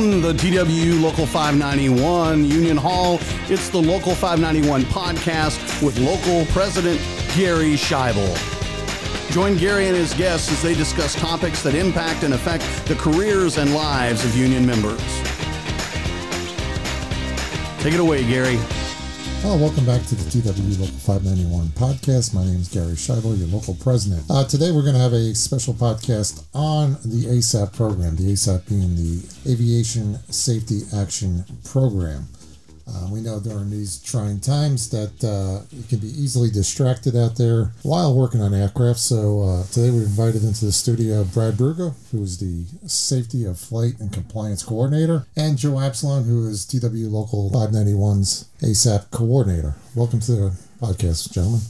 From the TWU Local 591 Union Hall, it's the Local 591 podcast with local president Gary Schaible. Join Gary and his guests as they discuss topics that impact and affect the careers and lives of union members. Take it away, Gary. Well, welcome back to the TWU Local 591 podcast. My name is Gary Schaible, your local president. Uh, today we're going to have a special podcast on the ASAP program, the ASAP being the Aviation Safety Action Program. Uh, we know during these trying times that uh, you can be easily distracted out there while working on aircraft. So uh, today we invited into the studio Brad Brugger, who is the Safety of Flight and Compliance Coordinator, and Joe Absalon, who is TW Local 591's ASAP Coordinator. Welcome to the podcast, gentlemen.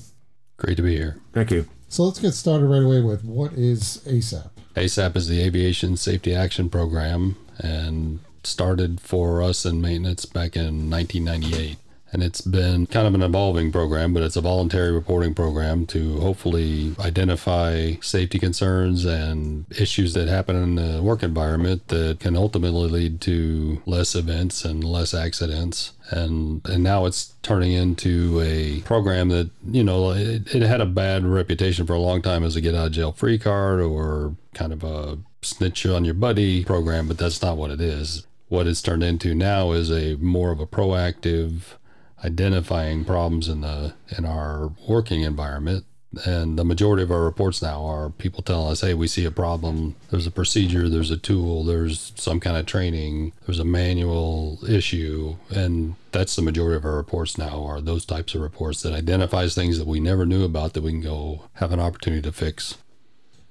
Great to be here. Thank you. So let's get started right away with what is ASAP? ASAP is the Aviation Safety Action Program, and started for us in maintenance back in 1998. And it's been kind of an evolving program, but it's a voluntary reporting program to hopefully identify safety concerns and issues that happen in the work environment that can ultimately lead to less events and less accidents. And and now it's turning into a program that you know it, it had a bad reputation for a long time as a get out of jail free card or kind of a snitch on your buddy program, but that's not what it is what it's turned into now is a more of a proactive identifying problems in the in our working environment. And the majority of our reports now are people telling us hey we see a problem. There's a procedure. There's a tool. There's some kind of training. There's a manual issue. And that's the majority of our reports now are those types of reports that identifies things that we never knew about that we can go have an opportunity to fix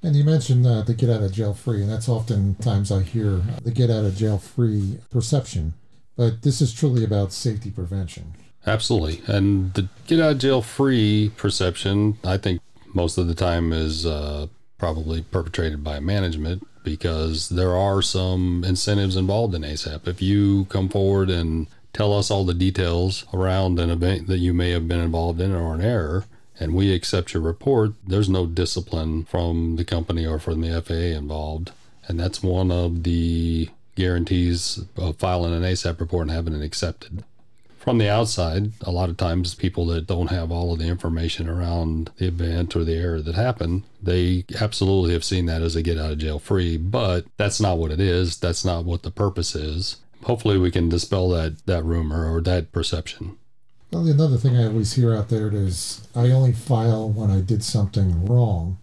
and you mentioned uh, the get out of jail free, and that's oftentimes I hear the get out of jail free perception, but this is truly about safety prevention. Absolutely. And the get out of jail free perception, I think most of the time is uh, probably perpetrated by management because there are some incentives involved in ASAP. If you come forward and tell us all the details around an event that you may have been involved in or an error, and we accept your report, there's no discipline from the company or from the FAA involved. And that's one of the guarantees of filing an ASAP report and having it accepted. From the outside, a lot of times people that don't have all of the information around the event or the error that happened, they absolutely have seen that as a get out of jail free, but that's not what it is. That's not what the purpose is. Hopefully we can dispel that that rumor or that perception. Well, another thing I always hear out there is I only file when I did something wrong.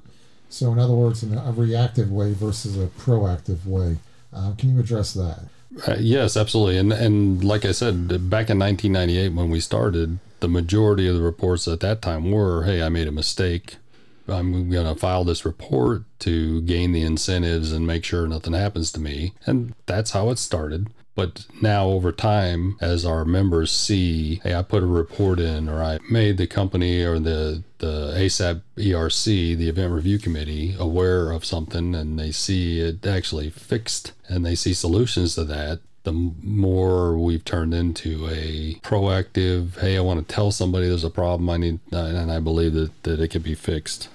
So, in other words, in a reactive way versus a proactive way. Uh, can you address that? Uh, yes, absolutely. And and like I said, back in 1998 when we started, the majority of the reports at that time were, "Hey, I made a mistake. I'm going to file this report to gain the incentives and make sure nothing happens to me." And that's how it started. But now over time, as our members see, hey, I put a report in or I made the company or the, the ASAP ERC, the event review committee, aware of something and they see it actually fixed and they see solutions to that, the more we've turned into a proactive, hey, I want to tell somebody there's a problem I need, and I believe that, that it can be fixed.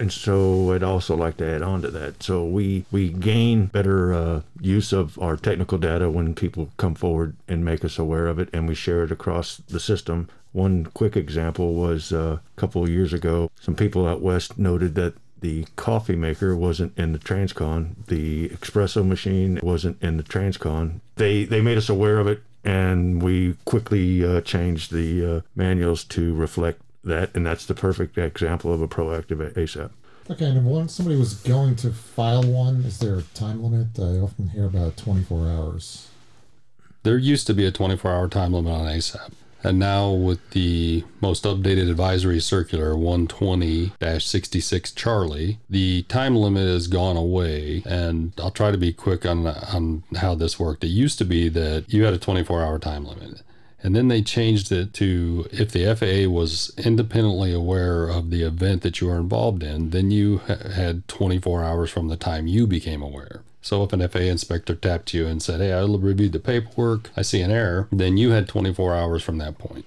And so I'd also like to add on to that. So we, we gain better uh, use of our technical data when people come forward and make us aware of it, and we share it across the system. One quick example was uh, a couple of years ago, some people out west noted that the coffee maker wasn't in the Transcon, the espresso machine wasn't in the Transcon. They they made us aware of it, and we quickly uh, changed the uh, manuals to reflect that, and that's the perfect example of a proactive ASAP. Okay, and once somebody was going to file one, is there a time limit? I often hear about 24 hours. There used to be a 24 hour time limit on ASAP. And now, with the most updated advisory circular 120 66 Charlie, the time limit has gone away. And I'll try to be quick on, on how this worked. It used to be that you had a 24 hour time limit. And then they changed it to if the FAA was independently aware of the event that you were involved in, then you ha- had 24 hours from the time you became aware. So if an FAA inspector tapped you and said, Hey, I reviewed the paperwork, I see an error, then you had 24 hours from that point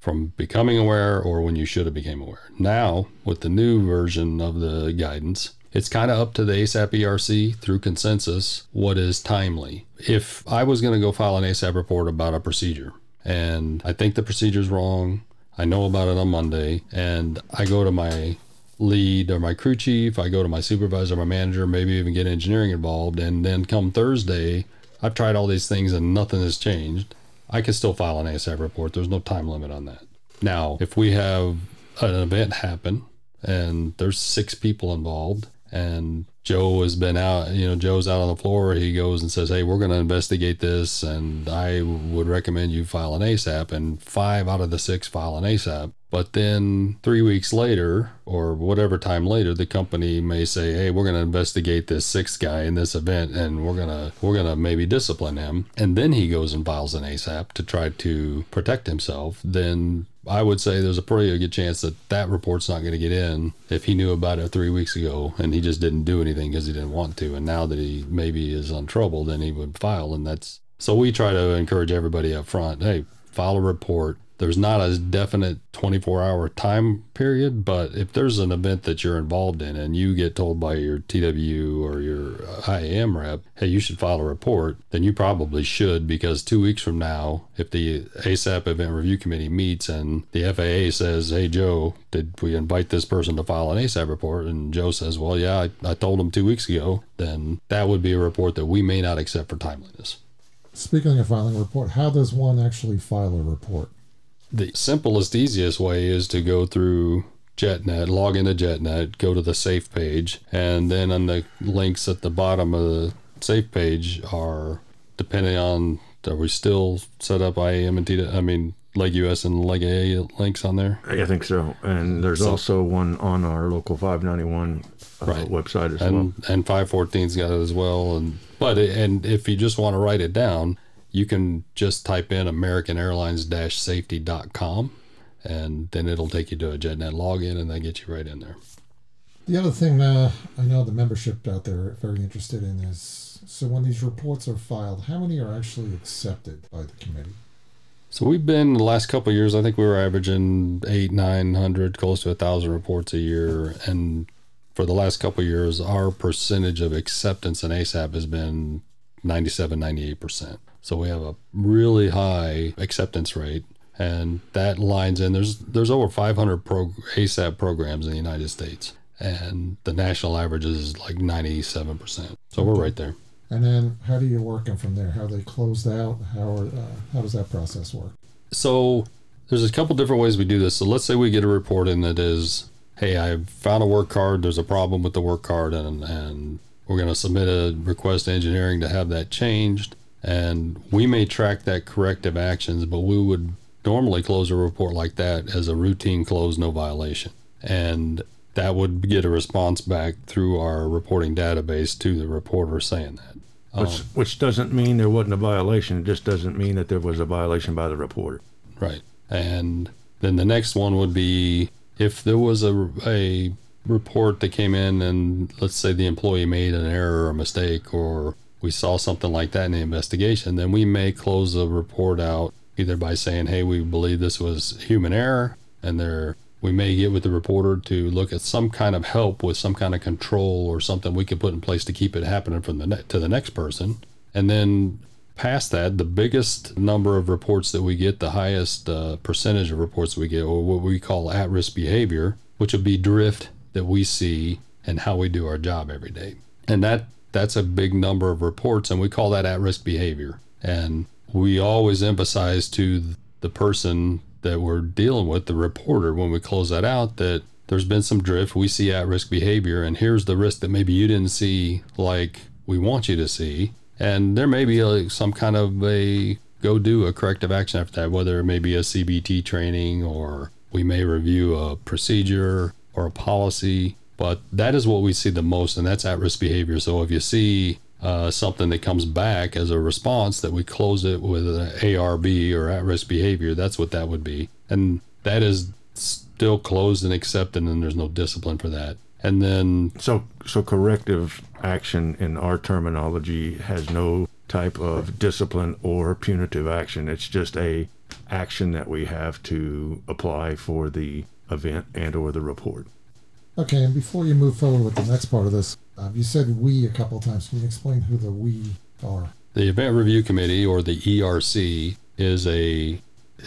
from becoming aware or when you should have became aware. Now, with the new version of the guidance, it's kind of up to the ASAP ERC through consensus what is timely. If I was going to go file an ASAP report about a procedure and I think the procedure's wrong, I know about it on Monday, and I go to my lead or my crew chief, I go to my supervisor, my manager, maybe even get engineering involved, and then come Thursday, I've tried all these things and nothing has changed. I can still file an ASAP report. There's no time limit on that. Now, if we have an event happen and there's six people involved and Joe has been out, you know, Joe's out on the floor. He goes and says, Hey, we're going to investigate this. And I would recommend you file an ASAP. And five out of the six file an ASAP. But then three weeks later, or whatever time later, the company may say, "Hey, we're going to investigate this sixth guy in this event, and we're gonna we're gonna maybe discipline him." And then he goes and files an ASAP to try to protect himself. Then I would say there's a pretty good chance that that report's not going to get in if he knew about it three weeks ago and he just didn't do anything because he didn't want to. And now that he maybe is on trouble, then he would file. And that's so we try to encourage everybody up front hey, file a report there's not a definite 24 hour time period, but if there's an event that you're involved in and you get told by your TW or your IAM rep, hey, you should file a report, then you probably should because two weeks from now, if the ASAP Event Review Committee meets and the FAA says, hey, Joe, did we invite this person to file an ASAP report? And Joe says, well, yeah, I, I told him two weeks ago, then that would be a report that we may not accept for timeliness. Speaking of filing a report, how does one actually file a report? The simplest, easiest way is to go through JetNet, log into JetNet, go to the safe page, and then on the links at the bottom of the safe page are depending on are we still set up IAM and T I mean Leg US and Leg A links on there? I think so. And there's so, also one on our local 591 uh, right. website as and, well. And 514's got it as well. And but and if you just want to write it down, you can just type in American Airlines safety.com and then it'll take you to a JetNet login and that get you right in there. The other thing uh, I know the membership out there are very interested in is so when these reports are filed, how many are actually accepted by the committee? So we've been the last couple years. I think we were averaging eight, nine hundred, close to a thousand reports a year, and for the last couple years, our percentage of acceptance in ASAP has been 97, 98 percent. So we have a really high acceptance rate, and that lines in. There's there's over 500 pro, ASAP programs in the United States, and the national average is like 97 percent. So we're right there. And then, how do you work them from there? How are they closed out? How are, uh, how does that process work? So there's a couple different ways we do this. So let's say we get a report in that is, hey, I found a work card. There's a problem with the work card, and and we're going to submit a request to engineering to have that changed. And we may track that corrective actions, but we would normally close a report like that as a routine close, no violation. And that would get a response back through our reporting database to the reporter saying that. Which, um, which doesn't mean there wasn't a violation. It just doesn't mean that there was a violation by the reporter. Right. And then the next one would be if there was a, a report that came in and let's say the employee made an error or a mistake or we saw something like that in the investigation, then we may close the report out either by saying, "Hey, we believe this was human error," and there we may get with the reporter to look at some kind of help with some kind of control or something we could put in place to keep it happening from the ne- to the next person, and then past that, the biggest number of reports that we get, the highest uh, percentage of reports we get, or what we call at-risk behavior, which would be drift that we see and how we do our job every day, and that that's a big number of reports, and we call that at risk behavior. And we always emphasize to the person that we're dealing with, the reporter, when we close that out, that there's been some drift. We see at risk behavior, and here's the risk that maybe you didn't see like we want you to see. And there may be a, some kind of a go do a corrective action after that, whether it may be a CBT training or we may review a procedure or a policy but that is what we see the most, and that's at risk behavior. So if you see uh, something that comes back as a response that we close it with an ARB or at risk behavior, that's what that would be. And that is still closed and accepted, and there's no discipline for that. And then. So, so corrective action in our terminology has no type of discipline or punitive action. It's just a action that we have to apply for the event and or the report. Okay, and before you move forward with the next part of this, uh, you said we a couple times. Can you explain who the we are? The Event Review Committee, or the ERC, is a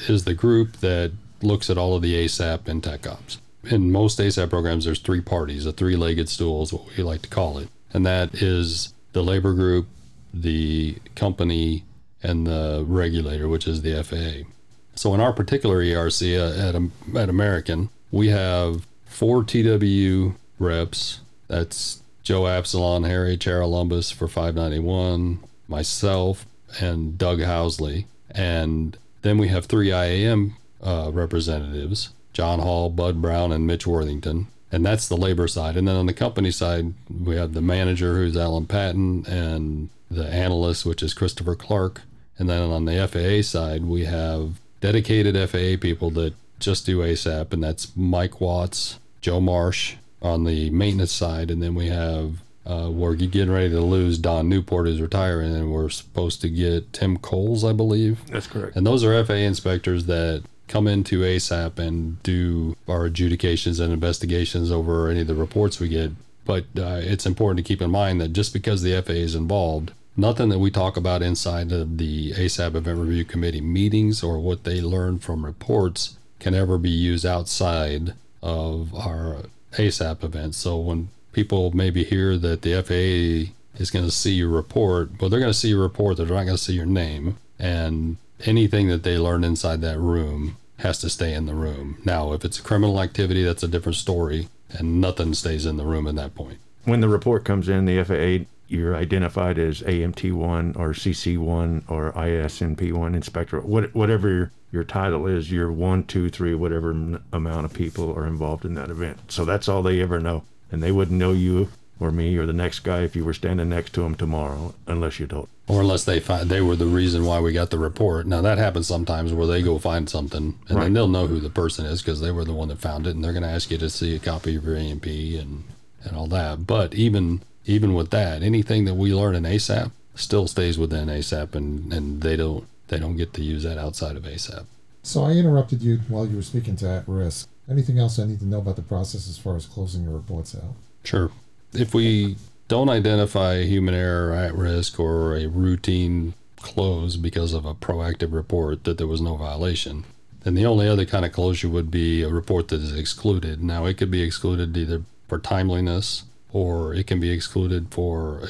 is the group that looks at all of the ASAP and tech ops. In most ASAP programs, there's three parties. A three-legged stool is what we like to call it, and that is the labor group, the company, and the regulator, which is the FAA. So in our particular ERC uh, at, at American, we have four TW reps. That's Joe Absalon, Harry Charolumbus for 591, myself, and Doug Housley. And then we have three IAM uh, representatives John Hall, Bud Brown, and Mitch Worthington. And that's the labor side. And then on the company side, we have the manager, who's Alan Patton, and the analyst, which is Christopher Clark. And then on the FAA side, we have dedicated FAA people that just do ASAP, and that's Mike Watts, Joe Marsh on the maintenance side. And then we have uh, we're getting ready to lose Don Newport, is retiring, and we're supposed to get Tim Coles, I believe. That's correct. And those are FAA inspectors that come into ASAP and do our adjudications and investigations over any of the reports we get. But uh, it's important to keep in mind that just because the FAA is involved, nothing that we talk about inside of the ASAP Event Review Committee meetings or what they learn from reports can ever be used outside of our ASAP events. So when people maybe hear that the FAA is going to see your report, well, they're going to see your report, they're not going to see your name. And anything that they learn inside that room has to stay in the room. Now, if it's a criminal activity, that's a different story, and nothing stays in the room at that point. When the report comes in, the FAA, you're identified as AMT1 or CC1 or ISNP1 inspector, what, whatever your, your title is, you're one, two, three, whatever m- amount of people are involved in that event. So that's all they ever know. And they wouldn't know you or me or the next guy if you were standing next to him tomorrow, unless you told. Or unless they find they were the reason why we got the report. Now that happens sometimes where they go find something and Right. then they'll know who the person is because they were the one that found it, and they're going to ask you to see a copy of your AMP and and all that. But even even with that, anything that we learn in ASAP still stays within ASAP, and and they don't they don't get to use that outside of ASAP. So I interrupted you while you were speaking to at risk. Anything else I need to know about the process as far as closing your reports out? Sure. If we don't identify human error at risk or a routine close because of a proactive report that there was no violation, then the only other kind of closure would be a report that is excluded. Now, it could be excluded either for timeliness or it can be excluded for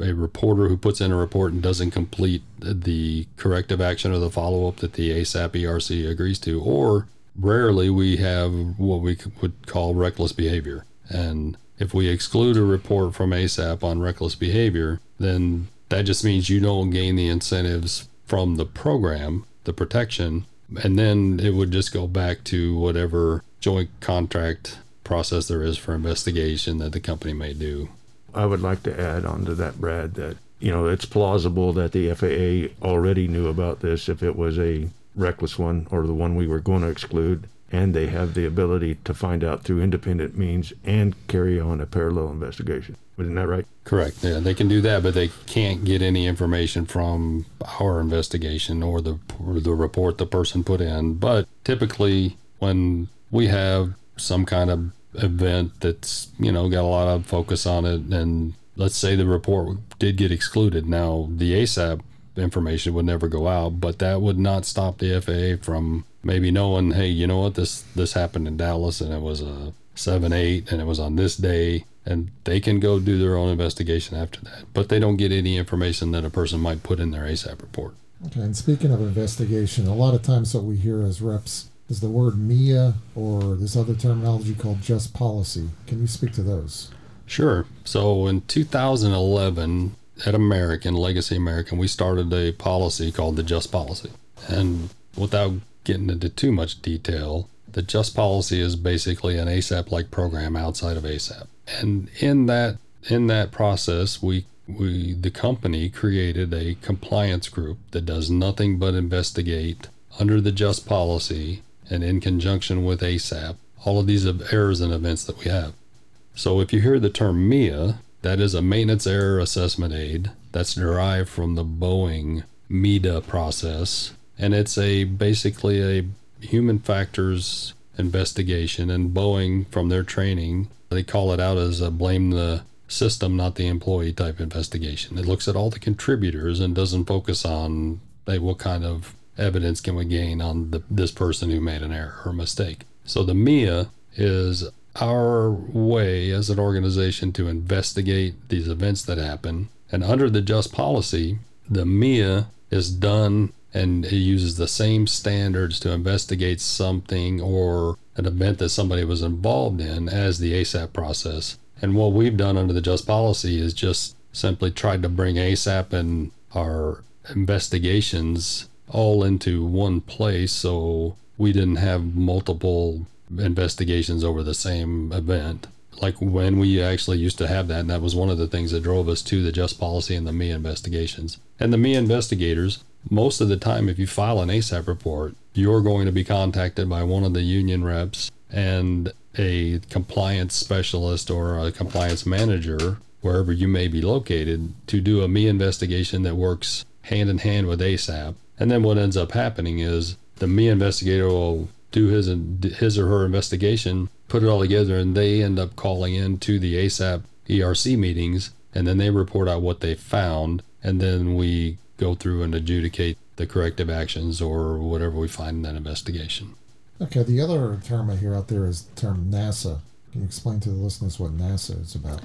a, a reporter who puts in a report and doesn't complete the corrective action or the follow up that the ASAP ERC agrees to, or rarely we have what we would call reckless behavior. And if we exclude a report from ASAP on reckless behavior, then that just means you don't gain the incentives from the program, the protection, and then it would just go back to whatever joint contract process there is for investigation that the company may do. I would like to add on to that, Brad, that you know it's plausible that the FAA already knew about this if it was a reckless one or the one we were going to exclude, and they have the ability to find out through independent means and carry on a parallel investigation. Isn't that right? Correct. Yeah, they can do that, but they can't get any information from our investigation or the or the report the person put in. But typically, when we have some kind of event that's you know got a lot of focus on it, and let's say the report did get excluded, now the ASAP information would never go out, but that would not stop the FAA from maybe knowing, hey, you know what, this this happened in Dallas, and it was a seven eight, and it was on this day and they can go do their own investigation after that. But they don't get any information that a person might put in their ASAP report. Okay, and speaking of investigation, a lot of times what we hear as reps is the word MIA or this other terminology called just policy. Can you speak to those? Sure. So in 2011, at American, Legacy American, we started a policy called the Just Policy. And without getting into too much detail, the Just Policy is basically an ASAP like program outside of ASAP. And in that in that process, we we the company created a compliance group that does nothing but investigate under the Just Policy and in conjunction with ASAP all of these errors and events that we have. So if you hear the term MIA, that is a maintenance error assessment aid that's derived from the Boeing MEDA process and it's a basically a human factors investigation and Boeing from their training They call it out as a blame the system, not the employee type investigation. It looks at all the contributors and doesn't focus on hey, what kind of evidence can we gain on the, this person who made an error or mistake. So the MIA is our way as an organization to investigate these events that happen. And under the just policy, the MIA is done and it uses the same standards to investigate something or an event that somebody was involved in as the ASAP process. And what we've done under the just policy is just simply tried to bring ASAP and our investigations all into one place so we didn't have multiple investigations over the same event. Like when we actually used to have that, and that was one of the things that drove us to the just policy and the MIA investigations. And the MIA investigators, most of the time, if you file an ASAP report, you're going to be contacted by one of the union reps and a compliance specialist or a compliance manager, wherever you may be located, to do a MIA investigation that works hand in hand with ASAP. And then what ends up happening is the me investigator will do his his or her investigation, put it all together, and they end up calling in to the ASAP ERC meetings, and then they report out what they found, and then we go through and adjudicate the corrective actions or whatever we find in that investigation. Okay, the other term I hear out there is the term NASA. Can you explain to the listeners what NASA is about?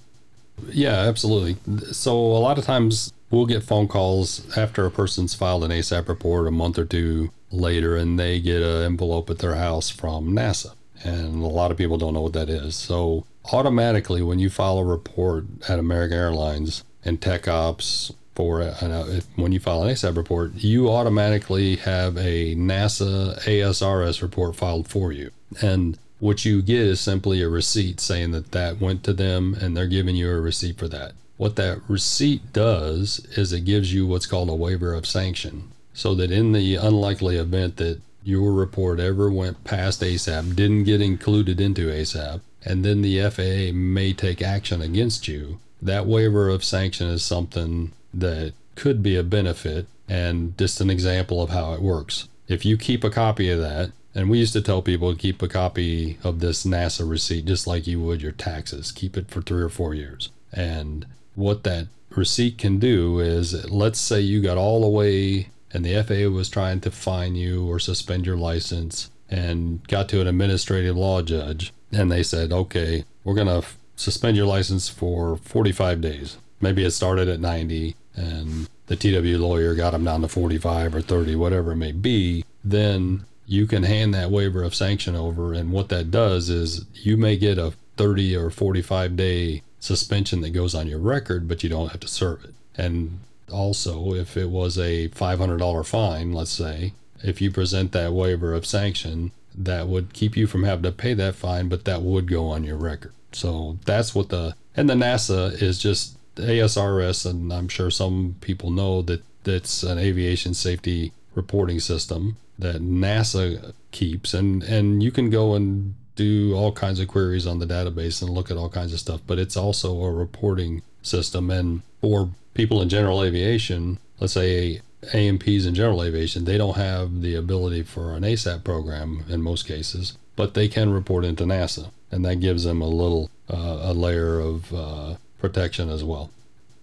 Yeah, absolutely. So a lot of times we'll get phone calls after a person's filed an ASAP report a month or two later, and they get an envelope at their house from NASA. And a lot of people don't know what that is. So automatically, when you file a report at American Airlines and Tech Ops for uh, when you file an ASAP report, you automatically have a NASA ASRS report filed for you. And what you get is simply a receipt saying that that went to them and they're giving you a receipt for that. What that receipt does is it gives you what's called a waiver of sanction. So that in the unlikely event that your report ever went past ASAP, didn't get included into ASAP, and then the FAA may take action against you, that waiver of sanction is something that could be a benefit and just an example of how it works. If you keep a copy of that, and we used to tell people to keep a copy of this NASA receipt just like you would your taxes, keep it for three or four years. And what that receipt can do is let's say you got all the way and the FAA was trying to fine you or suspend your license and got to an administrative law judge and they said, okay, we're going to suspend your license for 45 days. Maybe it started at 90 and the TW lawyer got them down to 45 or 30, whatever it may be. Then you can hand that waiver of sanction over. And what that does is you may get a 30 or 45 day suspension that goes on your record, but you don't have to serve it. And also, if it was a $500 fine, let's say, if you present that waiver of sanction, that would keep you from having to pay that fine, but that would go on your record. So that's what the and the NASA is just ASRS, and I'm sure some people know that that's an aviation safety reporting system that NASA keeps, and and you can go and do all kinds of queries on the database and look at all kinds of stuff, but it's also a reporting system. And for people in general aviation, let's say A&Ps in general aviation, they don't have the ability for an ASAP program in most cases, but they can report into NASA, and that gives them a little uh, a layer of uh, protection as well.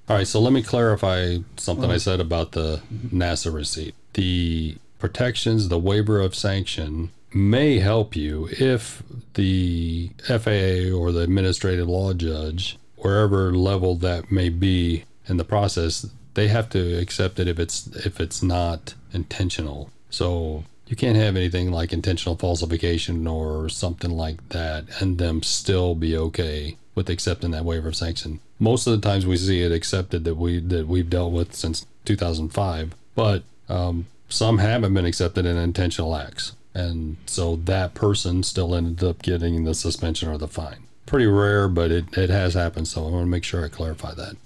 All right, so let me clarify something I said about the NASA receipt. The protections, the waiver of sanction may help you if the FAA or the administrative law judge, wherever level that may be in the process, they have to accept it if it's if it's not intentional. So you can't have anything like intentional falsification or something like that and them still be okay with accepting that waiver of sanction. Most of the times we see it accepted that we that we've dealt with since 2005, but um, some haven't been accepted in intentional acts. And so that person still ended up getting the suspension or the fine. Pretty rare, but it, it has happened. So I want to make sure I clarify that.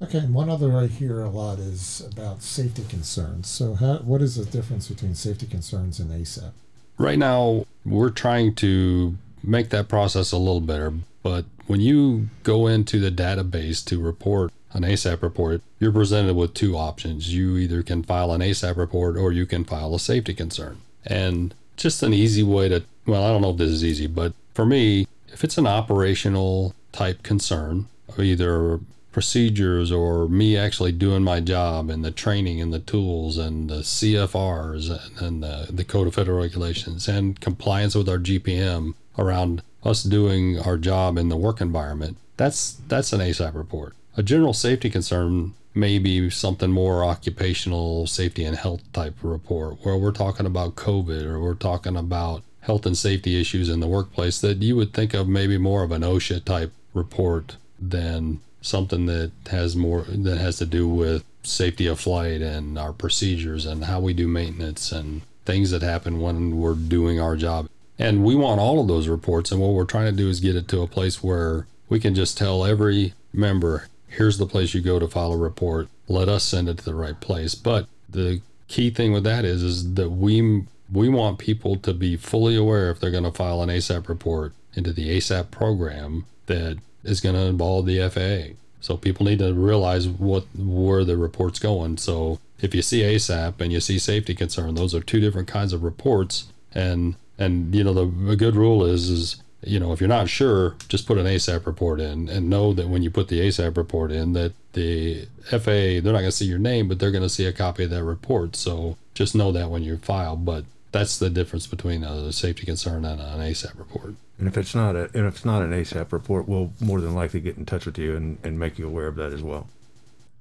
Okay, and one other I hear a lot is about safety concerns. So, how, what is the difference between safety concerns and ASAP? Right now, we're trying to make that process a little better. But when you go into the database to report an ASAP report, you're presented with two options. You either can file an ASAP report or you can file a safety concern. And just an easy way to, well, I don't know if this is easy, but for me, if it's an operational type concern, either procedures or me actually doing my job and the training and the tools and the CFRs and, and the, the Code of Federal Regulations and compliance with our GPM around us doing our job in the work environment, that's that's an ASAP report. A general safety concern may be something more occupational safety and health type report where we're talking about COVID or we're talking about health and safety issues in the workplace that you would think of maybe more of an OSHA type report than something that has more that has to do with safety of flight and our procedures and how we do maintenance and things that happen when we're doing our job. And we want all of those reports. And what we're trying to do is get it to a place where we can just tell every member, here's the place you go to file a report. Let us send it to the right place. But the key thing with that is, is that we we want people to be fully aware if they're going to file an ASAP report into the ASAP program that is going to involve the FAA. So people need to realize what where the report's going. So if you see ASAP and you see safety concern, those are two different kinds of reports. And and you know the a good rule is is you know if you're not sure, just put an ASAP report in and know that when you put the ASAP report in that the FAA they're not going to see your name, but they're going to see a copy of that report. So just know that when you file. But that's the difference between a safety concern and an ASAP report. And if it's not a and if it's not an ASAP report, we'll more than likely get in touch with you and, and make you aware of that as well.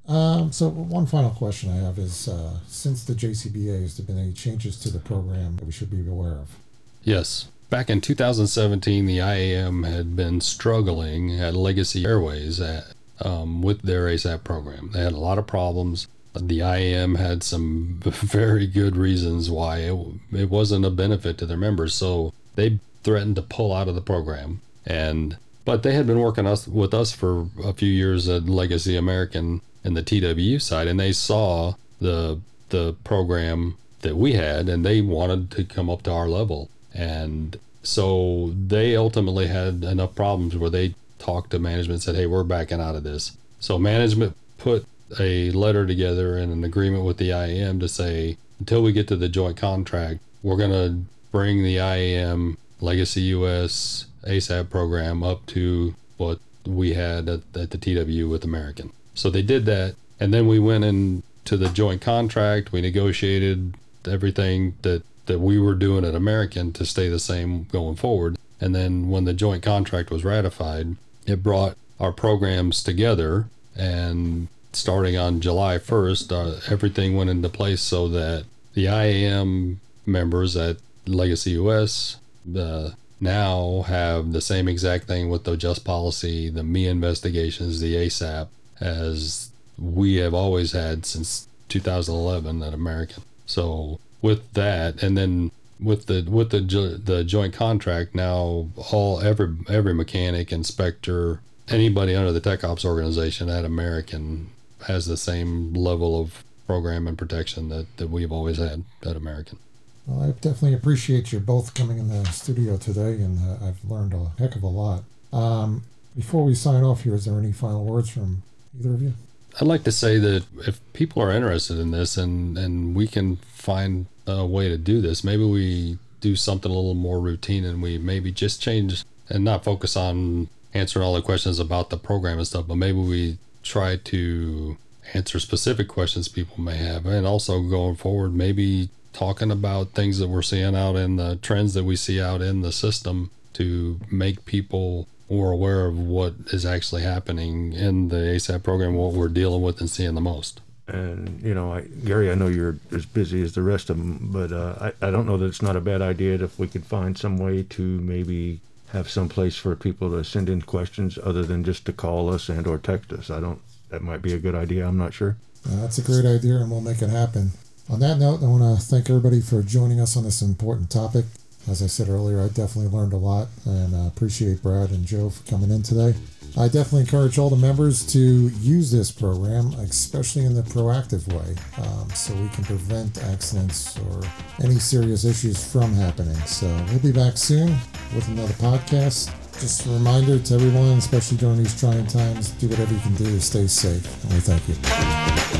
Um, so one final question I have is, uh, since the JCBA, has there been any changes to the program that we should be aware of? Yes. Back in 2017, the IAM had been struggling at Legacy Airways at, um, with their ASAP program. They had a lot of problems. The IAM had some very good reasons why it, it wasn't a benefit to their members. So they threatened to pull out of the program. And but they had been working us with us for a few years at Legacy American and the TWU side, and they saw the the program that we had, and they wanted to come up to our level. And so they ultimately had enough problems where they talked to management and said, "Hey, we're backing out of this." So management put a letter together and an agreement with the IAM to say, until we get to the joint contract, we're going to bring the IAM Legacy US ASAP program up to what we had at, at the TW with American. So they did that, and then we went into the joint contract. We negotiated everything that that we were doing at American to stay the same going forward. And then when the joint contract was ratified, it brought our programs together. And starting on July 1st, uh, everything went into place so that the IAM members at Legacy US, the now have the same exact thing with the just policy, the ME investigations, the ASAP, as we have always had since 2011 at American. So with that, and then with the with the the joint contract, now all every every mechanic, inspector, anybody under the Tech Ops organization at American has the same level of program and protection that, that we've always had at American. Well, I definitely appreciate you both coming in the studio today, and uh, I've learned a heck of a lot. Um, before we sign off here, is there any final words from either of you? I'd like to say that if people are interested in this and, and we can find a way to do this, maybe we do something a little more routine and we maybe just change and not focus on answering all the questions about the program and stuff, but maybe we try to answer specific questions people may have. And also going forward, maybe talking about things that we're seeing out in the trends that we see out in the system to make people more aware of what is actually happening in the ASAP program, what we're dealing with and seeing the most. And you know, I, Gary, I know you're as busy as the rest of them, but uh, I, I don't know that it's not a bad idea if we could find some way to maybe have some place for people to send in questions other than just to call us and or text us. I don't. That might be a good idea. I'm not sure. Uh, that's a great idea, and we'll make it happen. On that note, I want to thank everybody for joining us on this important topic. As I said earlier, I definitely learned a lot and uh, appreciate Brad and Joe for coming in today. I definitely encourage all the members to use this program, especially in the proactive way, um, so we can prevent accidents or any serious issues from happening. So we'll be back soon with another podcast. Just a reminder to everyone, especially during these trying times, do whatever you can do to stay safe. And we thank you.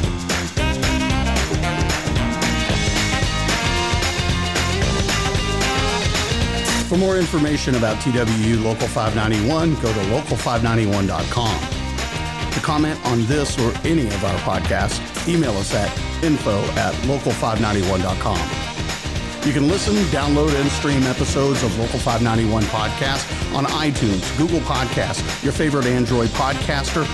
For more information about TWU Local 591, go to local591.com. To comment on this or any of our podcasts, email us at info at local591.com. You can listen, download, and stream episodes of Local 591 Podcast on iTunes, Google Podcasts, your favorite Android podcaster,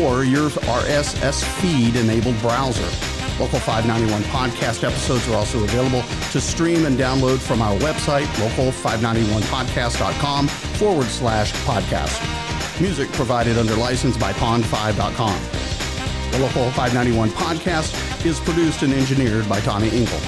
or your RSS feed enabled browser. Local 591 podcast episodes are also available to stream and download from our website, local591podcast.com forward slash podcast. Music provided under license by pond5.com. The Local 591 podcast is produced and engineered by Tommy Engel.